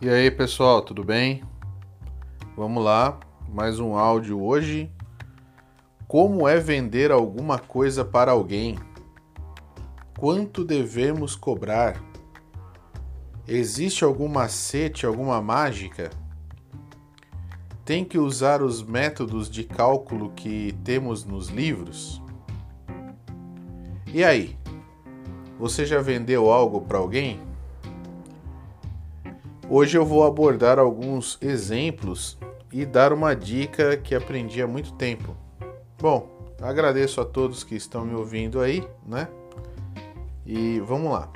E aí pessoal, tudo bem? Vamos lá, mais um áudio hoje. Como é vender alguma coisa para alguém? Quanto devemos cobrar? Existe algum macete, alguma mágica? Tem que usar os métodos de cálculo que temos nos livros? E aí? Você já vendeu algo para alguém? Hoje eu vou abordar alguns exemplos e dar uma dica que aprendi há muito tempo. Bom, agradeço a todos que estão me ouvindo aí, né? E vamos lá.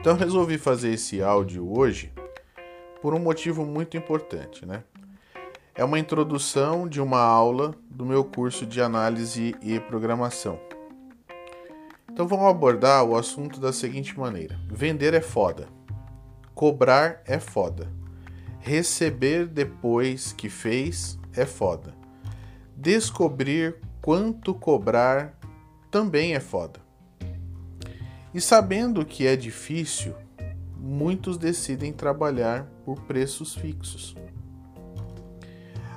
Então resolvi fazer esse áudio hoje por um motivo muito importante, né? É uma introdução de uma aula do meu curso de análise e programação. Então vamos abordar o assunto da seguinte maneira: vender é foda. Cobrar é foda. Receber depois que fez é foda. Descobrir quanto cobrar também é foda. E sabendo que é difícil, muitos decidem trabalhar por preços fixos.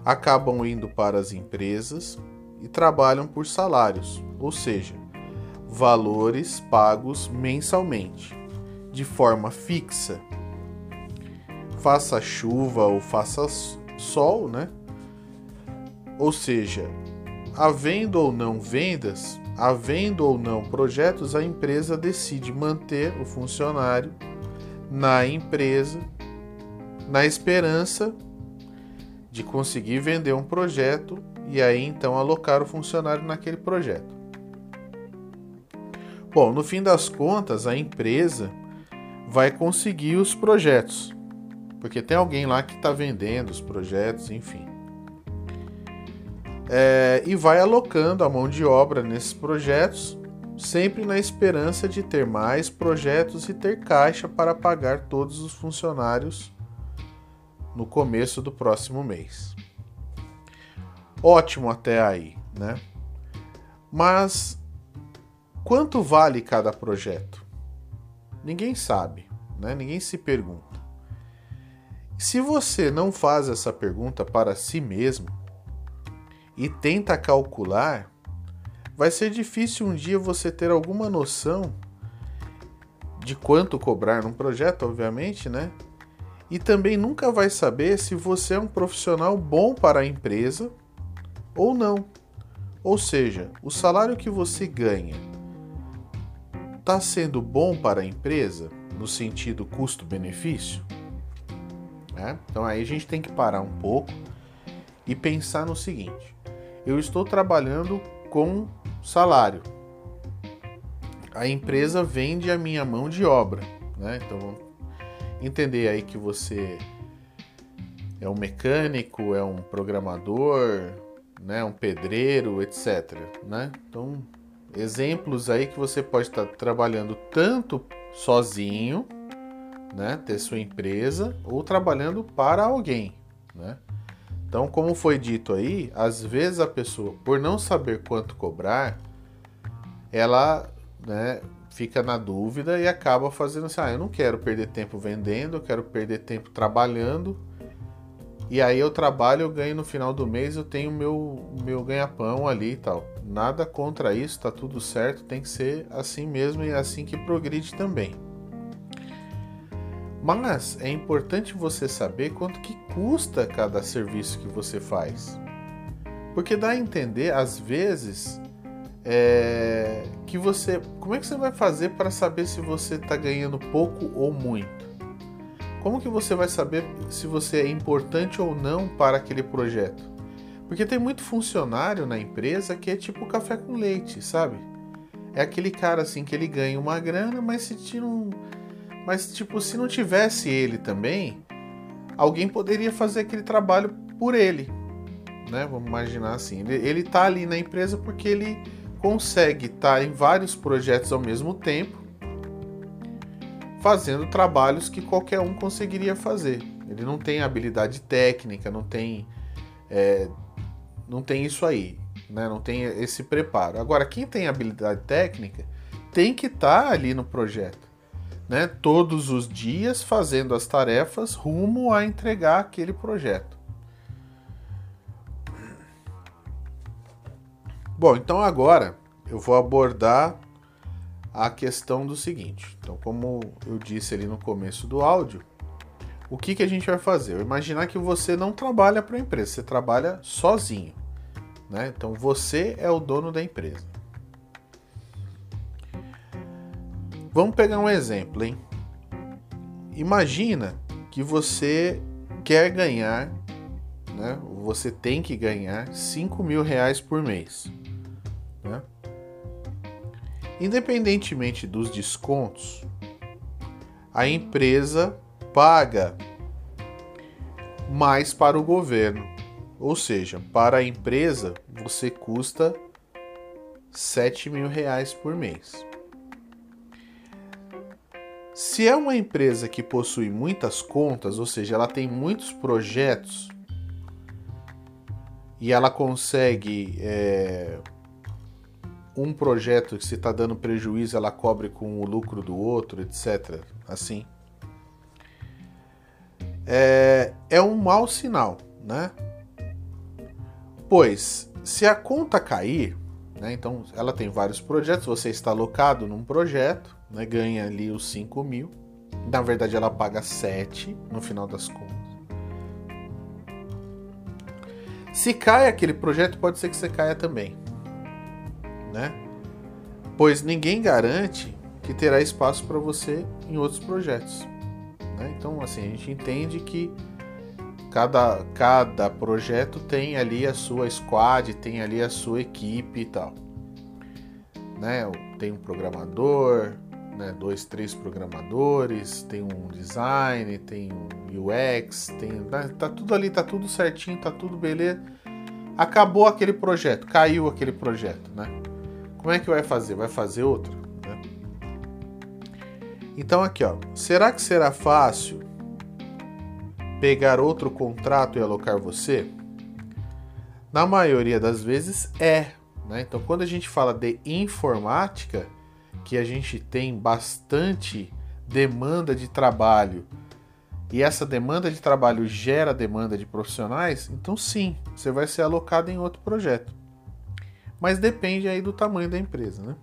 Acabam indo para as empresas e trabalham por salários, ou seja, valores pagos mensalmente, de forma fixa faça chuva ou faça sol, né? Ou seja, havendo ou não vendas, havendo ou não projetos, a empresa decide manter o funcionário na empresa na esperança de conseguir vender um projeto e aí então alocar o funcionário naquele projeto. Bom, no fim das contas, a empresa vai conseguir os projetos, porque tem alguém lá que está vendendo os projetos, enfim. É, e vai alocando a mão de obra nesses projetos, sempre na esperança de ter mais projetos e ter caixa para pagar todos os funcionários no começo do próximo mês. Ótimo até aí, né? Mas quanto vale cada projeto? Ninguém sabe, né? Ninguém se pergunta. Se você não faz essa pergunta para si mesmo e tenta calcular, vai ser difícil um dia você ter alguma noção de quanto cobrar num projeto, obviamente, né? E também nunca vai saber se você é um profissional bom para a empresa ou não. Ou seja, o salário que você ganha está sendo bom para a empresa no sentido custo-benefício? Né? Então aí a gente tem que parar um pouco e pensar no seguinte: eu estou trabalhando com salário. A empresa vende a minha mão de obra, né? Então entender aí que você é um mecânico, é um programador, né, um pedreiro, etc. Né? Então exemplos aí que você pode estar trabalhando tanto sozinho né, ter sua empresa ou trabalhando para alguém, né? Então, como foi dito aí, às vezes a pessoa, por não saber quanto cobrar, ela, né, fica na dúvida e acaba fazendo assim: ah, eu não quero perder tempo vendendo, eu quero perder tempo trabalhando. E aí eu trabalho, eu ganho no final do mês, eu tenho meu meu ganha-pão ali e tal. Nada contra isso, tá tudo certo, tem que ser assim mesmo e é assim que progride também. Mas é importante você saber quanto que custa cada serviço que você faz. Porque dá a entender, às vezes, é, que você. Como é que você vai fazer para saber se você está ganhando pouco ou muito? Como que você vai saber se você é importante ou não para aquele projeto? Porque tem muito funcionário na empresa que é tipo café com leite, sabe? É aquele cara assim que ele ganha uma grana, mas se tira um mas, tipo, se não tivesse ele também, alguém poderia fazer aquele trabalho por ele. Né? Vamos imaginar assim. Ele, ele tá ali na empresa porque ele consegue estar tá em vários projetos ao mesmo tempo, fazendo trabalhos que qualquer um conseguiria fazer. Ele não tem habilidade técnica, não tem, é, não tem isso aí, né? não tem esse preparo. Agora, quem tem habilidade técnica tem que estar tá ali no projeto né, todos os dias fazendo as tarefas rumo a entregar aquele projeto. Bom, então agora eu vou abordar a questão do seguinte. Então, como eu disse ali no começo do áudio, o que, que a gente vai fazer? Eu imaginar que você não trabalha para a empresa, você trabalha sozinho. Né? Então você é o dono da empresa. Vamos pegar um exemplo, hein? Imagina que você quer ganhar, né? Você tem que ganhar 5 mil reais por mês. Né? Independentemente dos descontos, a empresa paga mais para o governo. Ou seja, para a empresa você custa 7 mil reais por mês. Se é uma empresa que possui muitas contas, ou seja, ela tem muitos projetos e ela consegue é, um projeto que se está dando prejuízo, ela cobre com o lucro do outro, etc. Assim, é, é um mau sinal, né? Pois se a conta cair, né, então ela tem vários projetos, você está alocado num projeto né, ganha ali os 5 mil. Na verdade, ela paga 7 no final das contas. Se cai aquele projeto, pode ser que você caia também. Né? Pois ninguém garante que terá espaço para você em outros projetos. Né? Então, assim, a gente entende que cada, cada projeto tem ali a sua squad, tem ali a sua equipe e tal. Né? Tem um programador, né, dois, três programadores, tem um design, tem um UX, tem, né, tá tudo ali, tá tudo certinho, tá tudo beleza. Acabou aquele projeto, caiu aquele projeto, né? Como é que vai fazer? Vai fazer outro? Né? Então aqui, ó, será que será fácil pegar outro contrato e alocar você? Na maioria das vezes é, né? Então quando a gente fala de informática que a gente tem bastante demanda de trabalho e essa demanda de trabalho gera demanda de profissionais, então sim, você vai ser alocado em outro projeto. Mas depende aí do tamanho da empresa, né?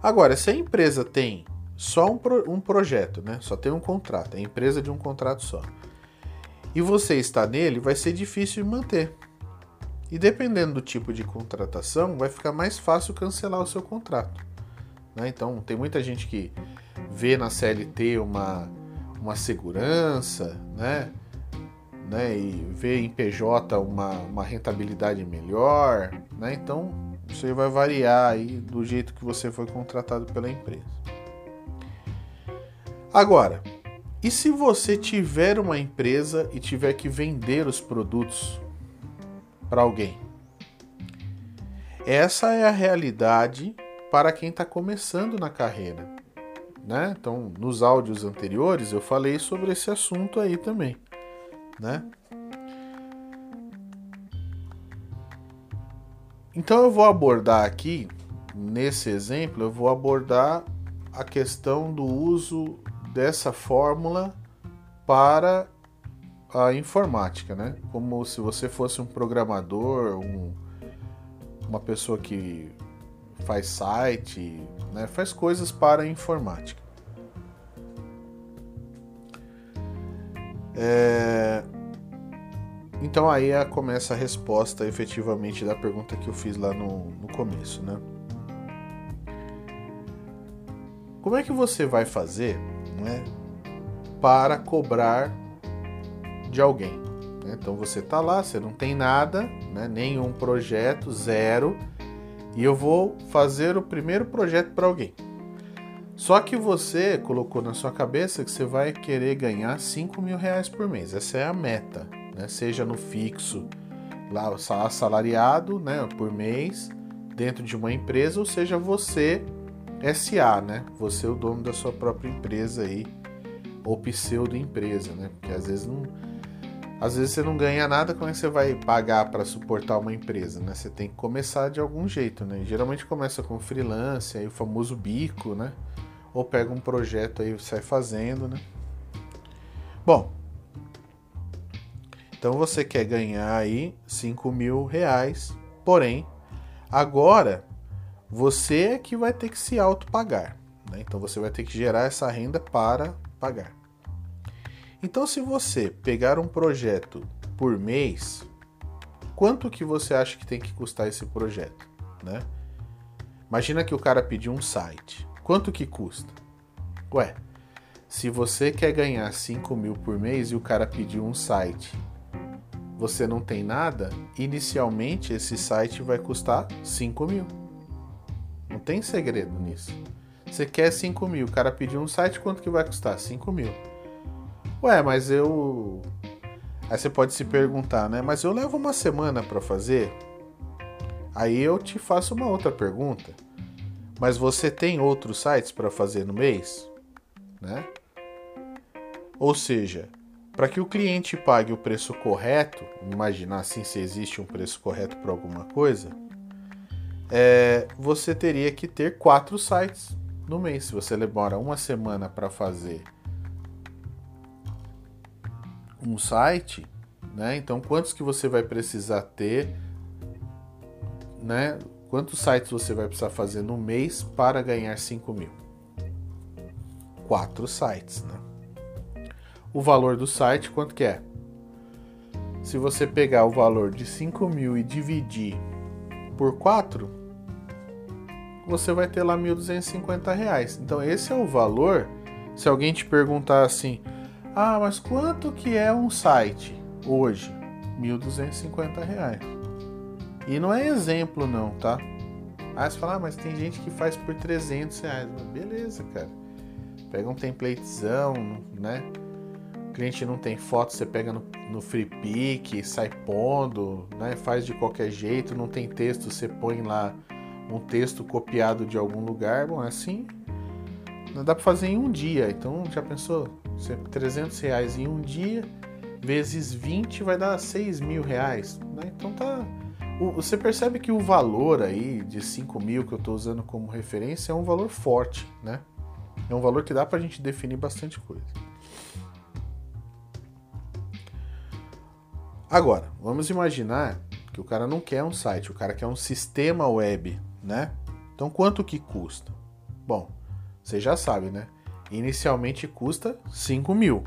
Agora, se a empresa tem só um, pro, um projeto, né? Só tem um contrato, é empresa de um contrato só. E você está nele, vai ser difícil de manter. E dependendo do tipo de contratação, vai ficar mais fácil cancelar o seu contrato. Né? Então, tem muita gente que vê na CLT uma, uma segurança, né? né? E vê em PJ uma, uma rentabilidade melhor, né? Então, isso vai variar aí do jeito que você foi contratado pela empresa. Agora, e se você tiver uma empresa e tiver que vender os produtos para alguém. Essa é a realidade para quem está começando na carreira. Né? Então, nos áudios anteriores eu falei sobre esse assunto aí também. Né? Então eu vou abordar aqui, nesse exemplo, eu vou abordar a questão do uso dessa fórmula para a informática, né? Como se você fosse um programador, um, uma pessoa que faz site, né? faz coisas para a informática. É... Então aí começa a resposta efetivamente da pergunta que eu fiz lá no, no começo, né? Como é que você vai fazer né, para cobrar de alguém. Né? Então você está lá, você não tem nada, né? nenhum projeto, zero, e eu vou fazer o primeiro projeto para alguém. Só que você colocou na sua cabeça que você vai querer ganhar 5 mil reais por mês. Essa é a meta, né? seja no fixo, lá assalariado né, por mês, dentro de uma empresa, ou seja você SA, né? Você é o dono da sua própria empresa aí, ou pseudo empresa, né? Porque às vezes não às vezes você não ganha nada, como é que você vai pagar para suportar uma empresa, né? Você tem que começar de algum jeito, né? Geralmente começa com freelance, aí o famoso bico, né? ou pega um projeto aí e sai fazendo, né? Bom, então você quer ganhar aí 5 mil reais, porém, agora você é que vai ter que se autopagar. Né? Então você vai ter que gerar essa renda para pagar. Então, se você pegar um projeto por mês, quanto que você acha que tem que custar esse projeto? Né? Imagina que o cara pediu um site. Quanto que custa? Ué, se você quer ganhar 5 mil por mês e o cara pediu um site, você não tem nada, inicialmente esse site vai custar 5 mil. Não tem segredo nisso. Você quer 5 mil, o cara pediu um site, quanto que vai custar? 5 mil. Ué, mas eu. Aí você pode se perguntar, né? Mas eu levo uma semana para fazer. Aí eu te faço uma outra pergunta. Mas você tem outros sites para fazer no mês? Né? Ou seja, para que o cliente pague o preço correto, imaginar assim se existe um preço correto para alguma coisa, é, você teria que ter quatro sites no mês. Se você demora uma semana para fazer um site, né? Então quantos que você vai precisar ter, né? Quantos sites você vai precisar fazer no mês para ganhar 5 mil? Quatro sites, né? O valor do site, quanto que é? Se você pegar o valor de 5 mil e dividir por 4, você vai ter lá R$ 1.250. Então esse é o valor. Se alguém te perguntar assim, ah, mas quanto que é um site hoje? R$ 1.250. E não é exemplo não, tá? Ah, você fala, ah, mas tem gente que faz por 300 reais. Beleza, cara. Pega um templatezão, né? O cliente não tem foto, você pega no, no free pick, sai pondo, né? Faz de qualquer jeito, não tem texto, você põe lá um texto copiado de algum lugar, bom, assim não dá para fazer em um dia. Então já pensou? 300 reais em um dia vezes 20 vai dar 6 mil reais. Né? Então tá. Você percebe que o valor aí de 5 mil que eu estou usando como referência é um valor forte, né? É um valor que dá para a gente definir bastante coisa. Agora, vamos imaginar que o cara não quer um site, o cara quer um sistema web né? Então quanto que custa? Bom, você já sabe, né? Inicialmente custa 5 mil.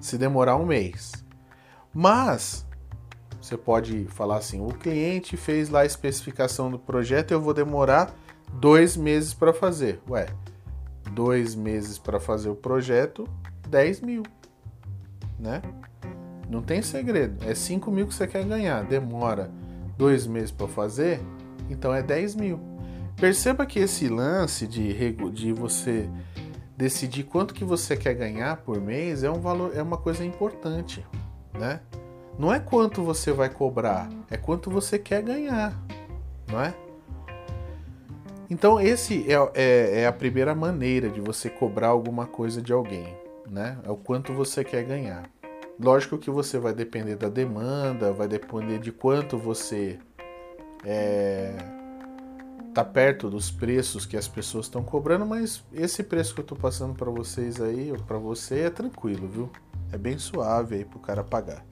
Se demorar um mês. Mas você pode falar assim: o cliente fez lá a especificação do projeto, eu vou demorar dois meses para fazer. Ué, dois meses para fazer o projeto, 10 mil, né? Não tem segredo. É 5 mil que você quer ganhar. Demora dois meses para fazer, então é 10 mil. Perceba que esse lance de, de você decidir quanto que você quer ganhar por mês é um valor, é uma coisa importante, né? Não é quanto você vai cobrar, é quanto você quer ganhar, não é? Então esse é, é, é a primeira maneira de você cobrar alguma coisa de alguém, né? É o quanto você quer ganhar. Lógico que você vai depender da demanda, vai depender de quanto você é, tá perto dos preços que as pessoas estão cobrando, mas esse preço que eu tô passando para vocês aí, para você é tranquilo, viu? É bem suave aí pro cara pagar.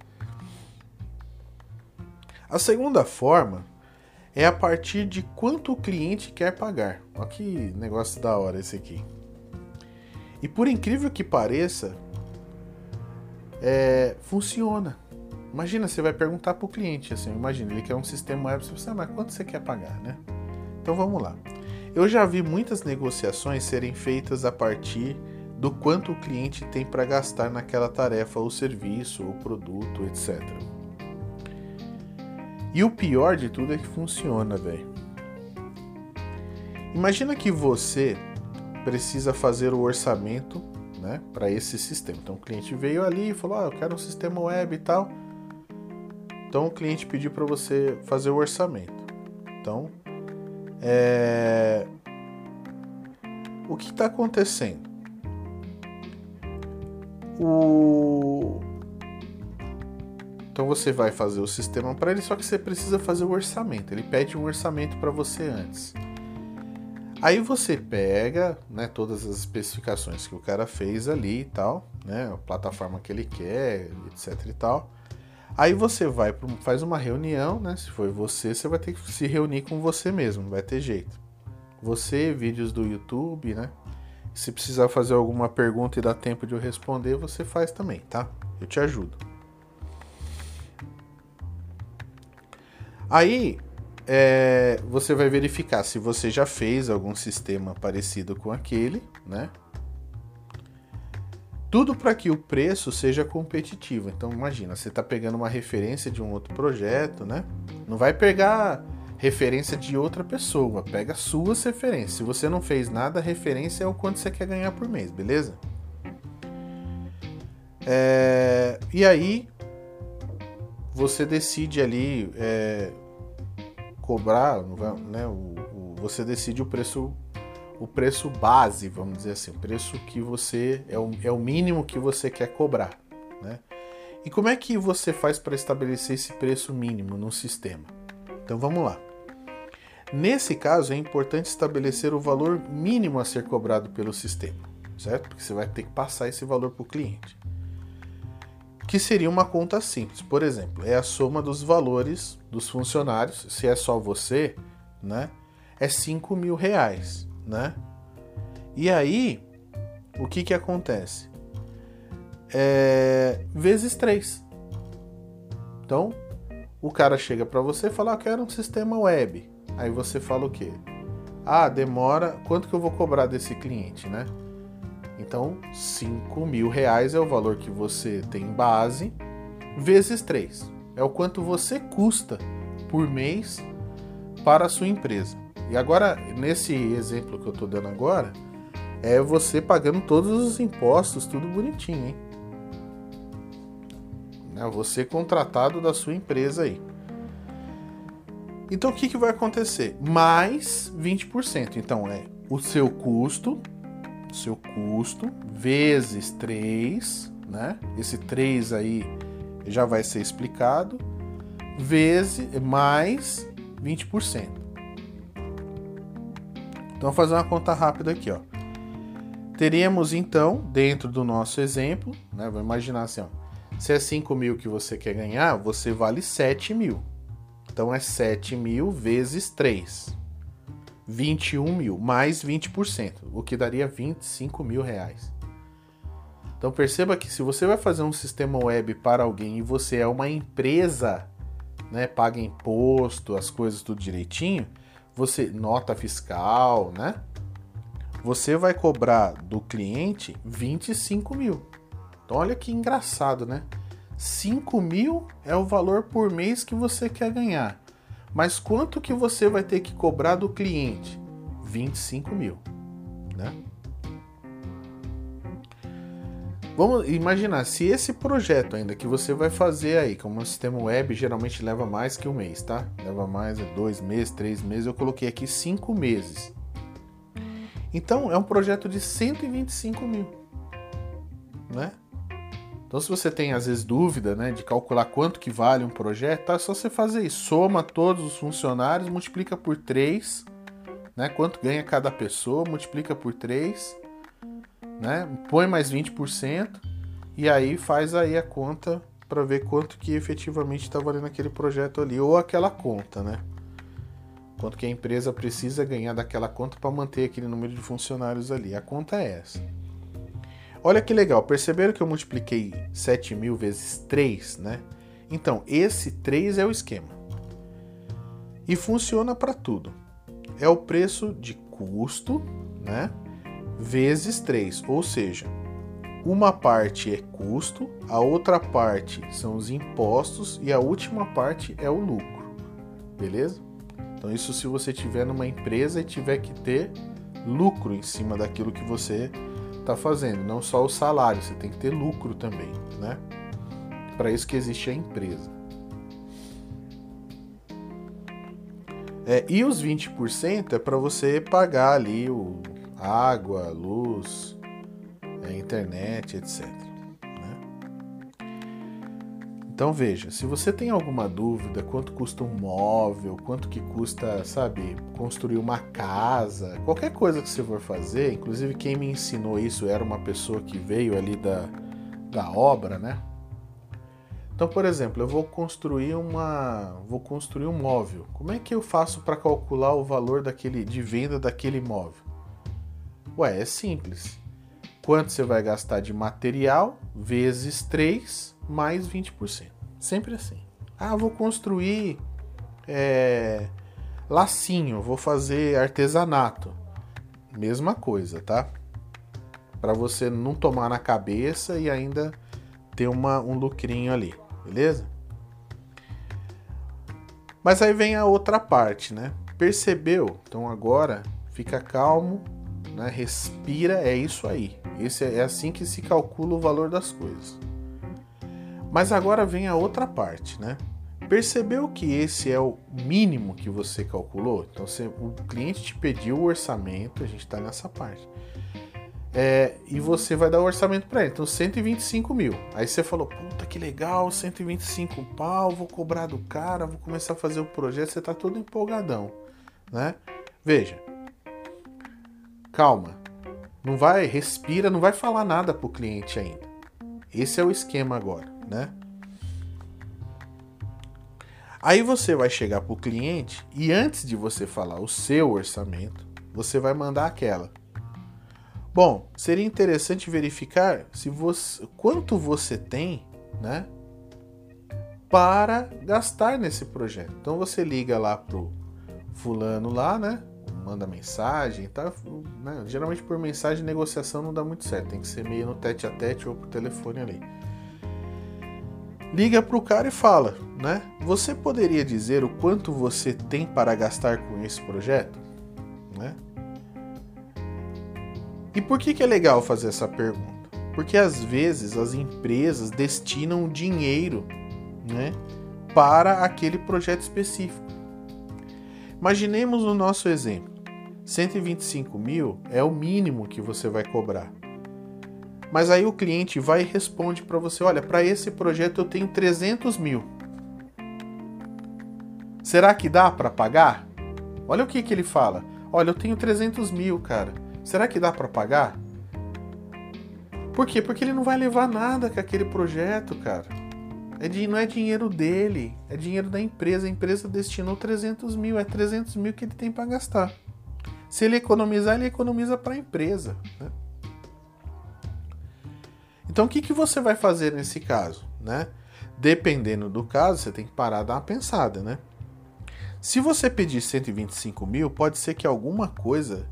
A segunda forma é a partir de quanto o cliente quer pagar. Olha que negócio da hora esse aqui. E por incrível que pareça, é, funciona. Imagina, você vai perguntar para o cliente, assim, imagina, ele quer um sistema web, você pensa, ah, mas quanto você quer pagar, né? Então vamos lá. Eu já vi muitas negociações serem feitas a partir do quanto o cliente tem para gastar naquela tarefa, ou serviço, ou produto, etc. E o pior de tudo é que funciona, velho. Imagina que você precisa fazer o orçamento né, para esse sistema. Então o cliente veio ali e falou: ah, eu quero um sistema web e tal. Então o cliente pediu para você fazer o orçamento. Então, é... o que está acontecendo? O... Então você vai fazer o sistema para ele, só que você precisa fazer o orçamento. Ele pede um orçamento para você antes. Aí você pega, né, todas as especificações que o cara fez ali e tal, né, a plataforma que ele quer, etc e tal. Aí você vai, faz uma reunião, né? Se for você, você vai ter que se reunir com você mesmo, não vai ter jeito. Você, vídeos do YouTube, né? Se precisar fazer alguma pergunta e dar tempo de eu responder, você faz também, tá? Eu te ajudo. Aí é, você vai verificar se você já fez algum sistema parecido com aquele, né? Tudo para que o preço seja competitivo. Então imagina, você está pegando uma referência de um outro projeto, né? Não vai pegar referência de outra pessoa, pega suas referências. Se você não fez nada, referência é o quanto você quer ganhar por mês, beleza? É, e aí você decide ali é, cobrar, né, o, o, você decide o preço o preço base, vamos dizer assim, o preço que você é o, é o mínimo que você quer cobrar, né? E como é que você faz para estabelecer esse preço mínimo no sistema? Então vamos lá. Nesse caso é importante estabelecer o valor mínimo a ser cobrado pelo sistema, certo? Porque você vai ter que passar esse valor para o cliente. Que seria uma conta simples, por exemplo, é a soma dos valores dos funcionários, se é só você, né? É 5 mil reais né? E aí, o que que acontece? É, vezes 3. Então, o cara chega para você e fala, ah, quero um sistema web. Aí você fala o quê? Ah, demora, quanto que eu vou cobrar desse cliente, né? Então, 5 mil reais é o valor que você tem em base, vezes 3. É o quanto você custa por mês para a sua empresa. E agora, nesse exemplo que eu estou dando agora, é você pagando todos os impostos, tudo bonitinho, hein? Né, você contratado da sua empresa aí. Então o que, que vai acontecer? Mais 20%. Então é o seu custo, seu custo, vezes 3, né? Esse 3 aí já vai ser explicado, vezes mais 20%. Então, vou fazer uma conta rápida aqui, ó. Teríamos então, dentro do nosso exemplo, né? Vou imaginar assim, ó. Se é 5 mil que você quer ganhar, você vale 7 mil. Então é 7 mil vezes 3. 21 mil, mais 20%, o que daria 25 mil reais. Então perceba que se você vai fazer um sistema web para alguém e você é uma empresa, né, paga imposto, as coisas tudo direitinho, você nota fiscal, né? Você vai cobrar do cliente 25 mil. Então olha que engraçado, né? 5 mil é o valor por mês que você quer ganhar. Mas quanto que você vai ter que cobrar do cliente? 25 mil, né? Vamos imaginar, se esse projeto ainda que você vai fazer aí, como um sistema web, geralmente leva mais que um mês, tá? Leva mais, é dois meses, três meses, eu coloquei aqui cinco meses. Então, é um projeto de 125 mil, né? Então, se você tem às vezes dúvida, né, de calcular quanto que vale um projeto, tá? é só você fazer isso. Soma todos os funcionários, multiplica por 3, né? Quanto ganha cada pessoa, multiplica por 3 né? Põe mais 20% e aí faz aí a conta para ver quanto que efetivamente está valendo aquele projeto ali ou aquela conta, né? Quanto que a empresa precisa ganhar daquela conta para manter aquele número de funcionários ali. A conta é essa. Olha que legal, perceberam que eu multipliquei 7 mil vezes 3, né? Então, esse 3 é o esquema. E funciona para tudo. É o preço de custo, né? Vezes 3, ou seja, uma parte é custo, a outra parte são os impostos e a última parte é o lucro. Beleza? Então isso se você tiver numa empresa e tiver que ter lucro em cima daquilo que você está fazendo, não só o salário, você tem que ter lucro também, né? Para isso que existe a empresa. É, e os 20% é para você pagar ali o água, luz, é, internet, etc. Né? Então veja, se você tem alguma dúvida, quanto custa um móvel, quanto que custa, sabe, construir uma casa, qualquer coisa que você for fazer, inclusive quem me ensinou isso era uma pessoa que veio ali da, da obra, né? Então, por exemplo, eu vou construir uma, vou construir um móvel. Como é que eu faço para calcular o valor daquele de venda daquele móvel? Ué, é simples. Quanto você vai gastar de material vezes 3 mais 20%. Sempre assim. Ah, vou construir é, lacinho, vou fazer artesanato. Mesma coisa, tá? Para você não tomar na cabeça e ainda ter uma, um lucrinho ali, beleza? Mas aí vem a outra parte, né? Percebeu? Então agora fica calmo, né? respira, é isso aí. Esse é, é assim que se calcula o valor das coisas. Mas agora vem a outra parte, né? Percebeu que esse é o mínimo que você calculou? Então, o cliente te pediu o orçamento, a gente está nessa parte. É, e você vai dar o orçamento para ele. Então, 125 mil. Aí você falou, puta que legal, 125 pau, vou cobrar do cara, vou começar a fazer o projeto. Você está todo empolgadão, né? Veja, calma, não vai, respira, não vai falar nada pro cliente ainda. Esse é o esquema agora né? Aí você vai chegar para o cliente e antes de você falar o seu orçamento, você vai mandar aquela. Bom, seria interessante verificar se você, quanto você tem, né, para gastar nesse projeto. Então você liga lá pro fulano lá, né, manda mensagem, tá, né, geralmente por mensagem negociação não dá muito certo, tem que ser meio no tete a tete ou por telefone ali liga para o cara e fala, né? Você poderia dizer o quanto você tem para gastar com esse projeto, né? E por que, que é legal fazer essa pergunta? Porque às vezes as empresas destinam dinheiro, né, para aquele projeto específico. Imaginemos o nosso exemplo: 125 mil é o mínimo que você vai cobrar. Mas aí o cliente vai e responde para você: olha, para esse projeto eu tenho 300 mil. Será que dá para pagar? Olha o que, que ele fala: olha, eu tenho 300 mil, cara. Será que dá para pagar? Por quê? Porque ele não vai levar nada com aquele projeto, cara. É de, não é dinheiro dele, é dinheiro da empresa. A empresa destinou 300 mil, é 300 mil que ele tem para gastar. Se ele economizar, ele economiza para a empresa. Né? Então o que, que você vai fazer nesse caso, né? Dependendo do caso, você tem que parar e dar uma pensada, né? Se você pedir 125 mil, pode ser que alguma coisa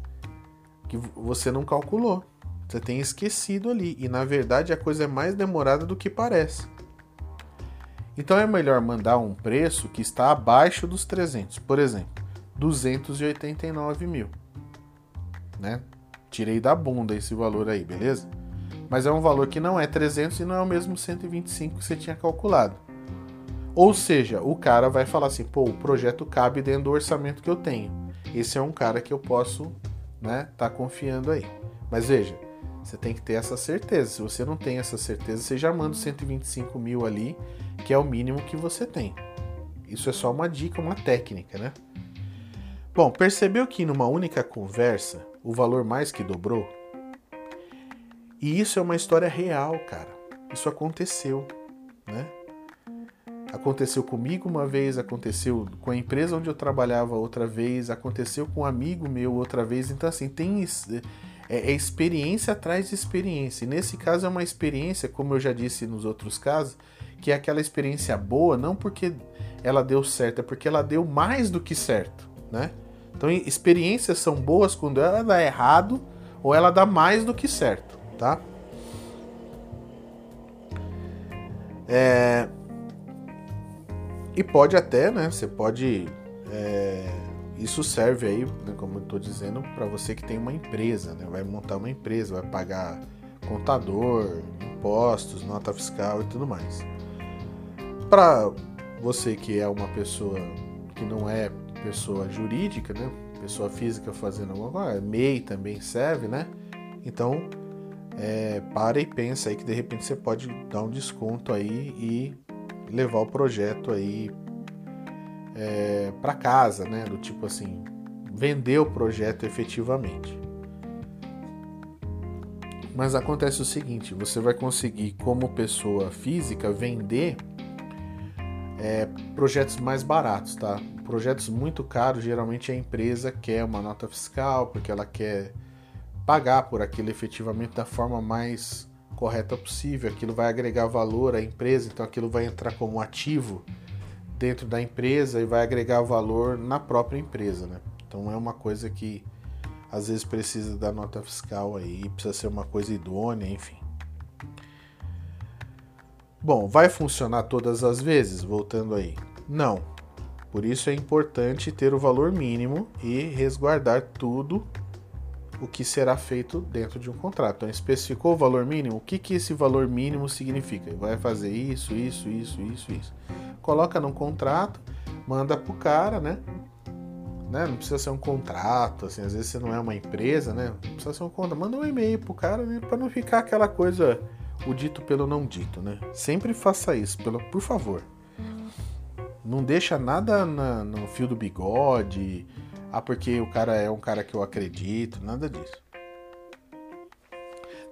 que você não calculou, você tenha esquecido ali e na verdade a coisa é mais demorada do que parece. Então é melhor mandar um preço que está abaixo dos 300, por exemplo, 289 mil, né? Tirei da bunda esse valor aí, beleza? mas é um valor que não é 300 e não é o mesmo 125 que você tinha calculado. Ou seja, o cara vai falar assim: pô, o projeto cabe dentro do orçamento que eu tenho. Esse é um cara que eu posso, né, tá confiando aí. Mas veja, você tem que ter essa certeza. Se você não tem essa certeza, você já manda 125 mil ali, que é o mínimo que você tem. Isso é só uma dica, uma técnica, né? Bom, percebeu que numa única conversa o valor mais que dobrou? E isso é uma história real, cara. Isso aconteceu, né? Aconteceu comigo uma vez, aconteceu com a empresa onde eu trabalhava outra vez, aconteceu com um amigo meu outra vez. Então, assim, tem é, é experiência atrás de experiência. E nesse caso é uma experiência, como eu já disse nos outros casos, que é aquela experiência boa, não porque ela deu certo, é porque ela deu mais do que certo, né? Então, experiências são boas quando ela dá errado ou ela dá mais do que certo tá? É... E pode até, né? Você pode. É... Isso serve aí, né, como eu estou dizendo, para você que tem uma empresa, né? Vai montar uma empresa, vai pagar contador, impostos, nota fiscal e tudo mais. Para você que é uma pessoa que não é pessoa jurídica, né? Pessoa física fazendo alguma coisa, MEI também serve, né? Então, é, para e pensa aí que de repente você pode dar um desconto aí e levar o projeto aí é, para casa, né? Do tipo assim, vender o projeto efetivamente. Mas acontece o seguinte: você vai conseguir, como pessoa física, vender é, projetos mais baratos, tá? Projetos muito caros, geralmente a empresa quer uma nota fiscal porque ela quer pagar por aquilo efetivamente da forma mais correta possível. Aquilo vai agregar valor à empresa, então aquilo vai entrar como ativo dentro da empresa e vai agregar valor na própria empresa, né? Então é uma coisa que às vezes precisa da nota fiscal aí, precisa ser uma coisa idônea, enfim. Bom, vai funcionar todas as vezes? Voltando aí. Não. Por isso é importante ter o valor mínimo e resguardar tudo o que será feito dentro de um contrato. Então, especificou o valor mínimo? O que, que esse valor mínimo significa? Vai fazer isso, isso, isso, isso, isso. Coloca num contrato, manda pro cara, né? né? Não precisa ser um contrato, assim, às vezes você não é uma empresa, né? Não precisa ser um contrato. Manda um e-mail pro cara, né? Não ficar aquela coisa, o dito pelo não dito, né? Sempre faça isso, pelo, por favor. Não deixa nada na, no fio do bigode, ah, porque o cara é um cara que eu acredito, nada disso.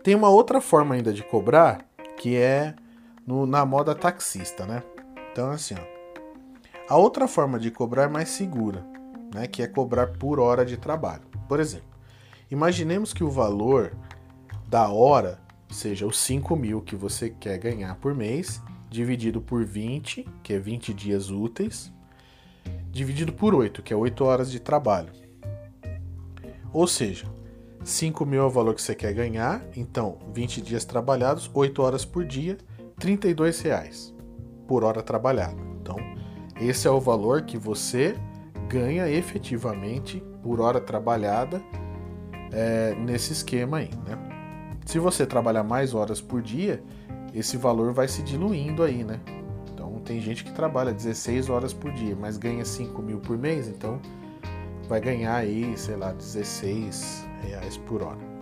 Tem uma outra forma ainda de cobrar, que é no, na moda taxista, né? Então, assim, ó. A outra forma de cobrar é mais segura né, que é cobrar por hora de trabalho. Por exemplo, imaginemos que o valor da hora seja os 5 mil que você quer ganhar por mês, dividido por 20, que é 20 dias úteis, dividido por 8, que é 8 horas de trabalho. Ou seja, 5 mil é o valor que você quer ganhar, então 20 dias trabalhados, 8 horas por dia, 32 reais por hora trabalhada. Então, esse é o valor que você ganha efetivamente por hora trabalhada é, nesse esquema aí, né? Se você trabalhar mais horas por dia, esse valor vai se diluindo aí, né? Então tem gente que trabalha 16 horas por dia, mas ganha 5 mil por mês, então vai ganhar aí, sei lá, 16 reais por hora.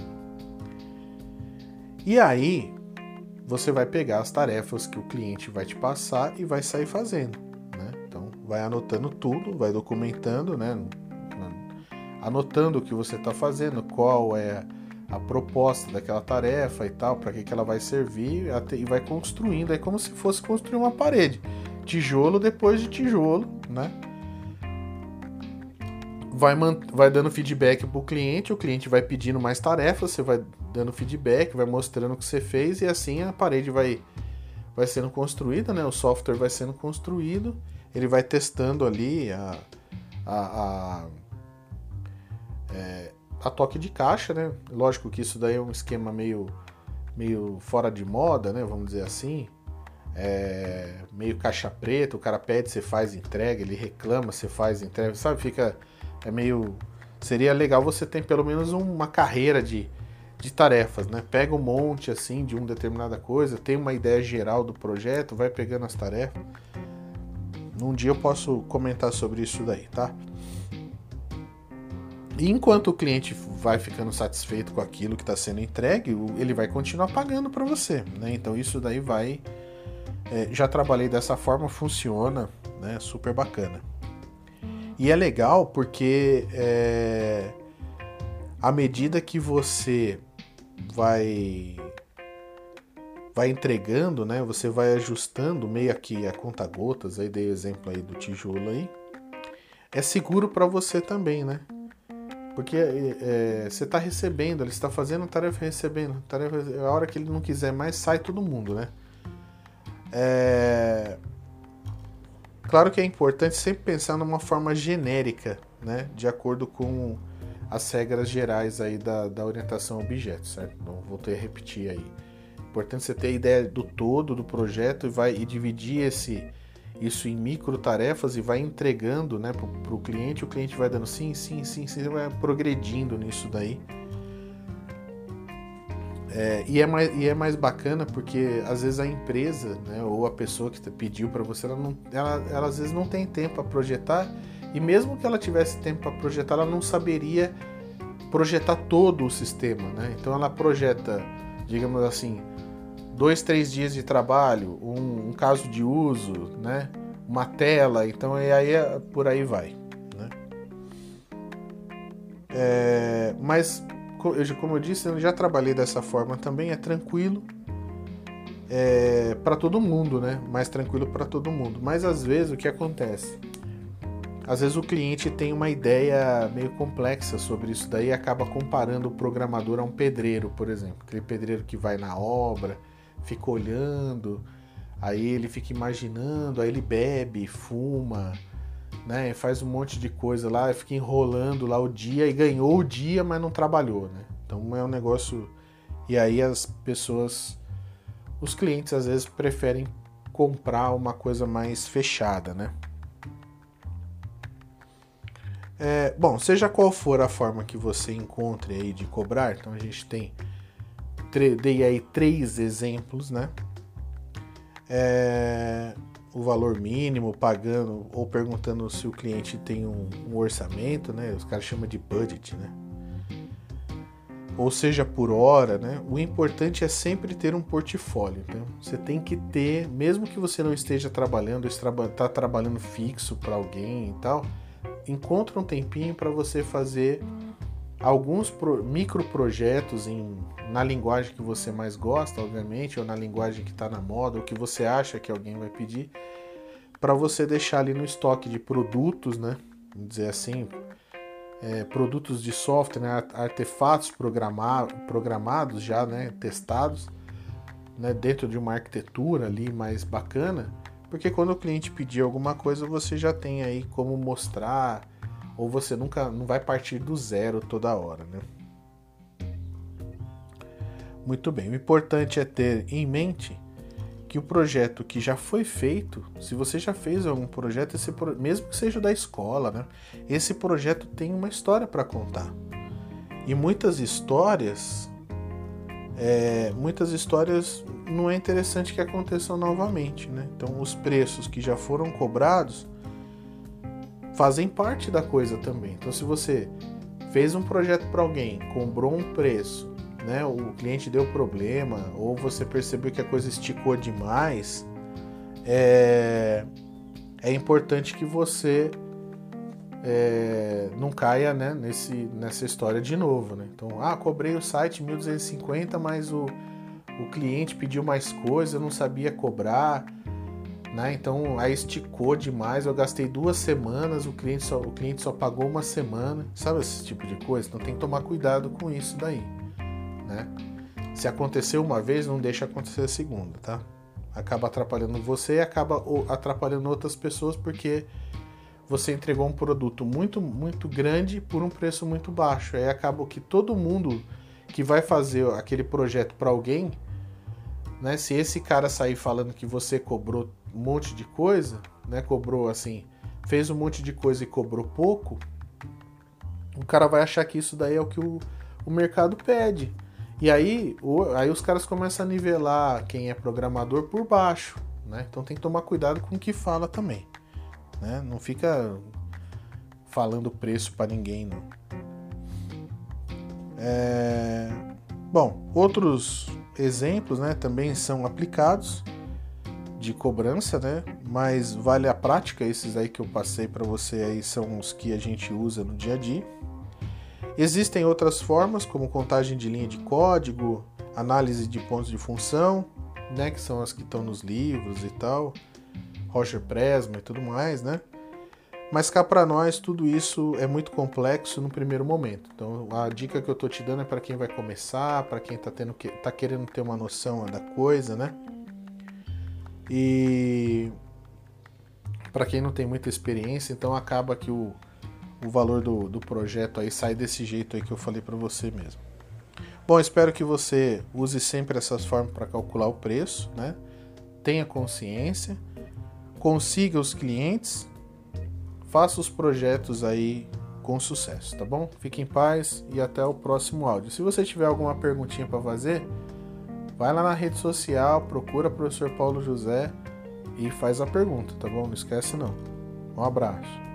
E aí você vai pegar as tarefas que o cliente vai te passar e vai sair fazendo vai anotando tudo, vai documentando, né? Anotando o que você está fazendo, qual é a proposta daquela tarefa e tal, para que, que ela vai servir, e vai construindo, é como se fosse construir uma parede, tijolo depois de tijolo, né? Vai, vai dando feedback para o cliente, o cliente vai pedindo mais tarefas, você vai dando feedback, vai mostrando o que você fez e assim a parede vai, vai sendo construída, né? O software vai sendo construído ele vai testando ali a, a, a, é, a, toque de caixa, né? Lógico que isso daí é um esquema meio, meio fora de moda, né? Vamos dizer assim. É, meio caixa preta, o cara pede, você faz entrega, ele reclama, você faz entrega, sabe? Fica é meio seria legal você ter pelo menos uma carreira de, de tarefas, né? Pega um monte assim de uma determinada coisa, tem uma ideia geral do projeto, vai pegando as tarefas. Num dia eu posso comentar sobre isso daí, tá? E enquanto o cliente vai ficando satisfeito com aquilo que está sendo entregue, ele vai continuar pagando para você, né? Então isso daí vai. É, já trabalhei dessa forma, funciona, né? Super bacana. E é legal porque é, à medida que você vai vai entregando, né? Você vai ajustando meio aqui a conta gotas, aí dei exemplo aí do tijolo aí. É seguro para você também, né? Porque é, você está recebendo, ele está fazendo tarefa recebendo, tarefa, a hora que ele não quiser mais sai todo mundo, né? É... Claro que é importante sempre pensar numa forma genérica, né? De acordo com as regras gerais aí da, da orientação a objetos, certo? Não vou ter a repetir aí. Importante você ter a ideia do todo do projeto e vai e dividir esse isso em micro tarefas e vai entregando né, para o cliente. O cliente vai dando sim, sim, sim, sim, vai progredindo nisso daí. É, e, é mais, e é mais bacana porque às vezes a empresa né, ou a pessoa que pediu para você, ela, não, ela, ela às vezes não tem tempo para projetar e mesmo que ela tivesse tempo para projetar, ela não saberia projetar todo o sistema. Né? Então ela projeta, digamos assim, dois, três dias de trabalho, um, um caso de uso, né? Uma tela, então e aí é, por aí vai. Né? É, mas como eu disse, eu já trabalhei dessa forma também, é tranquilo é, para todo mundo, né? Mais tranquilo para todo mundo. Mas às vezes o que acontece? Às vezes o cliente tem uma ideia meio complexa sobre isso daí e acaba comparando o programador a um pedreiro, por exemplo. Aquele pedreiro que vai na obra, fica olhando, aí ele fica imaginando, aí ele bebe, fuma, né? Faz um monte de coisa lá, fica enrolando lá o dia e ganhou o dia, mas não trabalhou, né? Então é um negócio. E aí as pessoas, os clientes às vezes preferem comprar uma coisa mais fechada, né? É, bom, seja qual for a forma que você encontre aí de cobrar, então a gente tem dei aí três exemplos, né? É, o valor mínimo, pagando ou perguntando se o cliente tem um, um orçamento, né? Os caras chamam de budget, né? Ou seja, por hora, né? O importante é sempre ter um portfólio. Então, você tem que ter, mesmo que você não esteja trabalhando, está trabalhando fixo para alguém e tal, encontra um tempinho para você fazer alguns micro projetos em, na linguagem que você mais gosta, obviamente, ou na linguagem que está na moda, ou que você acha que alguém vai pedir, para você deixar ali no estoque de produtos, né? Vamos dizer assim, é, produtos de software, né? artefatos programa, programados já, né? Testados, né? Dentro de uma arquitetura ali mais bacana porque quando o cliente pedir alguma coisa, você já tem aí como mostrar, ou você nunca não vai partir do zero toda hora, né? Muito bem, o importante é ter em mente que o projeto que já foi feito, se você já fez algum projeto, esse, mesmo que seja da escola, né? Esse projeto tem uma história para contar. E muitas histórias, é, muitas histórias não é interessante que aconteçam novamente, né? Então, os preços que já foram cobrados fazem parte da coisa também. Então, se você fez um projeto para alguém, cobrou um preço, né? O cliente deu problema ou você percebeu que a coisa esticou demais, é, é importante que você é, não caia né, nesse, nessa história de novo. Né? Então, ah, cobrei o site 1250, mas o, o cliente pediu mais coisa, eu não sabia cobrar, né? Então aí esticou demais, eu gastei duas semanas, o cliente só, o cliente só pagou uma semana, sabe esse tipo de coisa? Então tem que tomar cuidado com isso daí, né? Se aconteceu uma vez, não deixa acontecer a segunda, tá? Acaba atrapalhando você e acaba atrapalhando outras pessoas porque você entregou um produto muito muito grande por um preço muito baixo. Aí acaba que todo mundo que vai fazer aquele projeto para alguém, né? Se esse cara sair falando que você cobrou um monte de coisa, né? Cobrou assim, fez um monte de coisa e cobrou pouco, o cara vai achar que isso daí é o que o, o mercado pede. E aí, o, aí os caras começam a nivelar quem é programador por baixo, né? Então tem que tomar cuidado com o que fala também, né? Não fica falando preço para ninguém, não. É... Bom, outros exemplos né, também são aplicados de cobrança, né? Mas vale a prática, esses aí que eu passei para você aí são os que a gente usa no dia a dia. Existem outras formas, como contagem de linha de código, análise de pontos de função, né, que são as que estão nos livros e tal, Roger Presma e tudo mais, né? Mas cá para nós tudo isso é muito complexo no primeiro momento. Então a dica que eu tô te dando é para quem vai começar, para quem tá tendo que tá querendo ter uma noção da coisa, né? E para quem não tem muita experiência, então acaba que o, o valor do, do projeto aí sai desse jeito aí que eu falei para você mesmo. Bom, espero que você use sempre essas formas para calcular o preço, né? Tenha consciência, consiga os clientes faça os projetos aí com sucesso, tá bom? Fique em paz e até o próximo áudio. Se você tiver alguma perguntinha para fazer, vai lá na rede social, procura o professor Paulo José e faz a pergunta, tá bom? Não esquece não. Um abraço.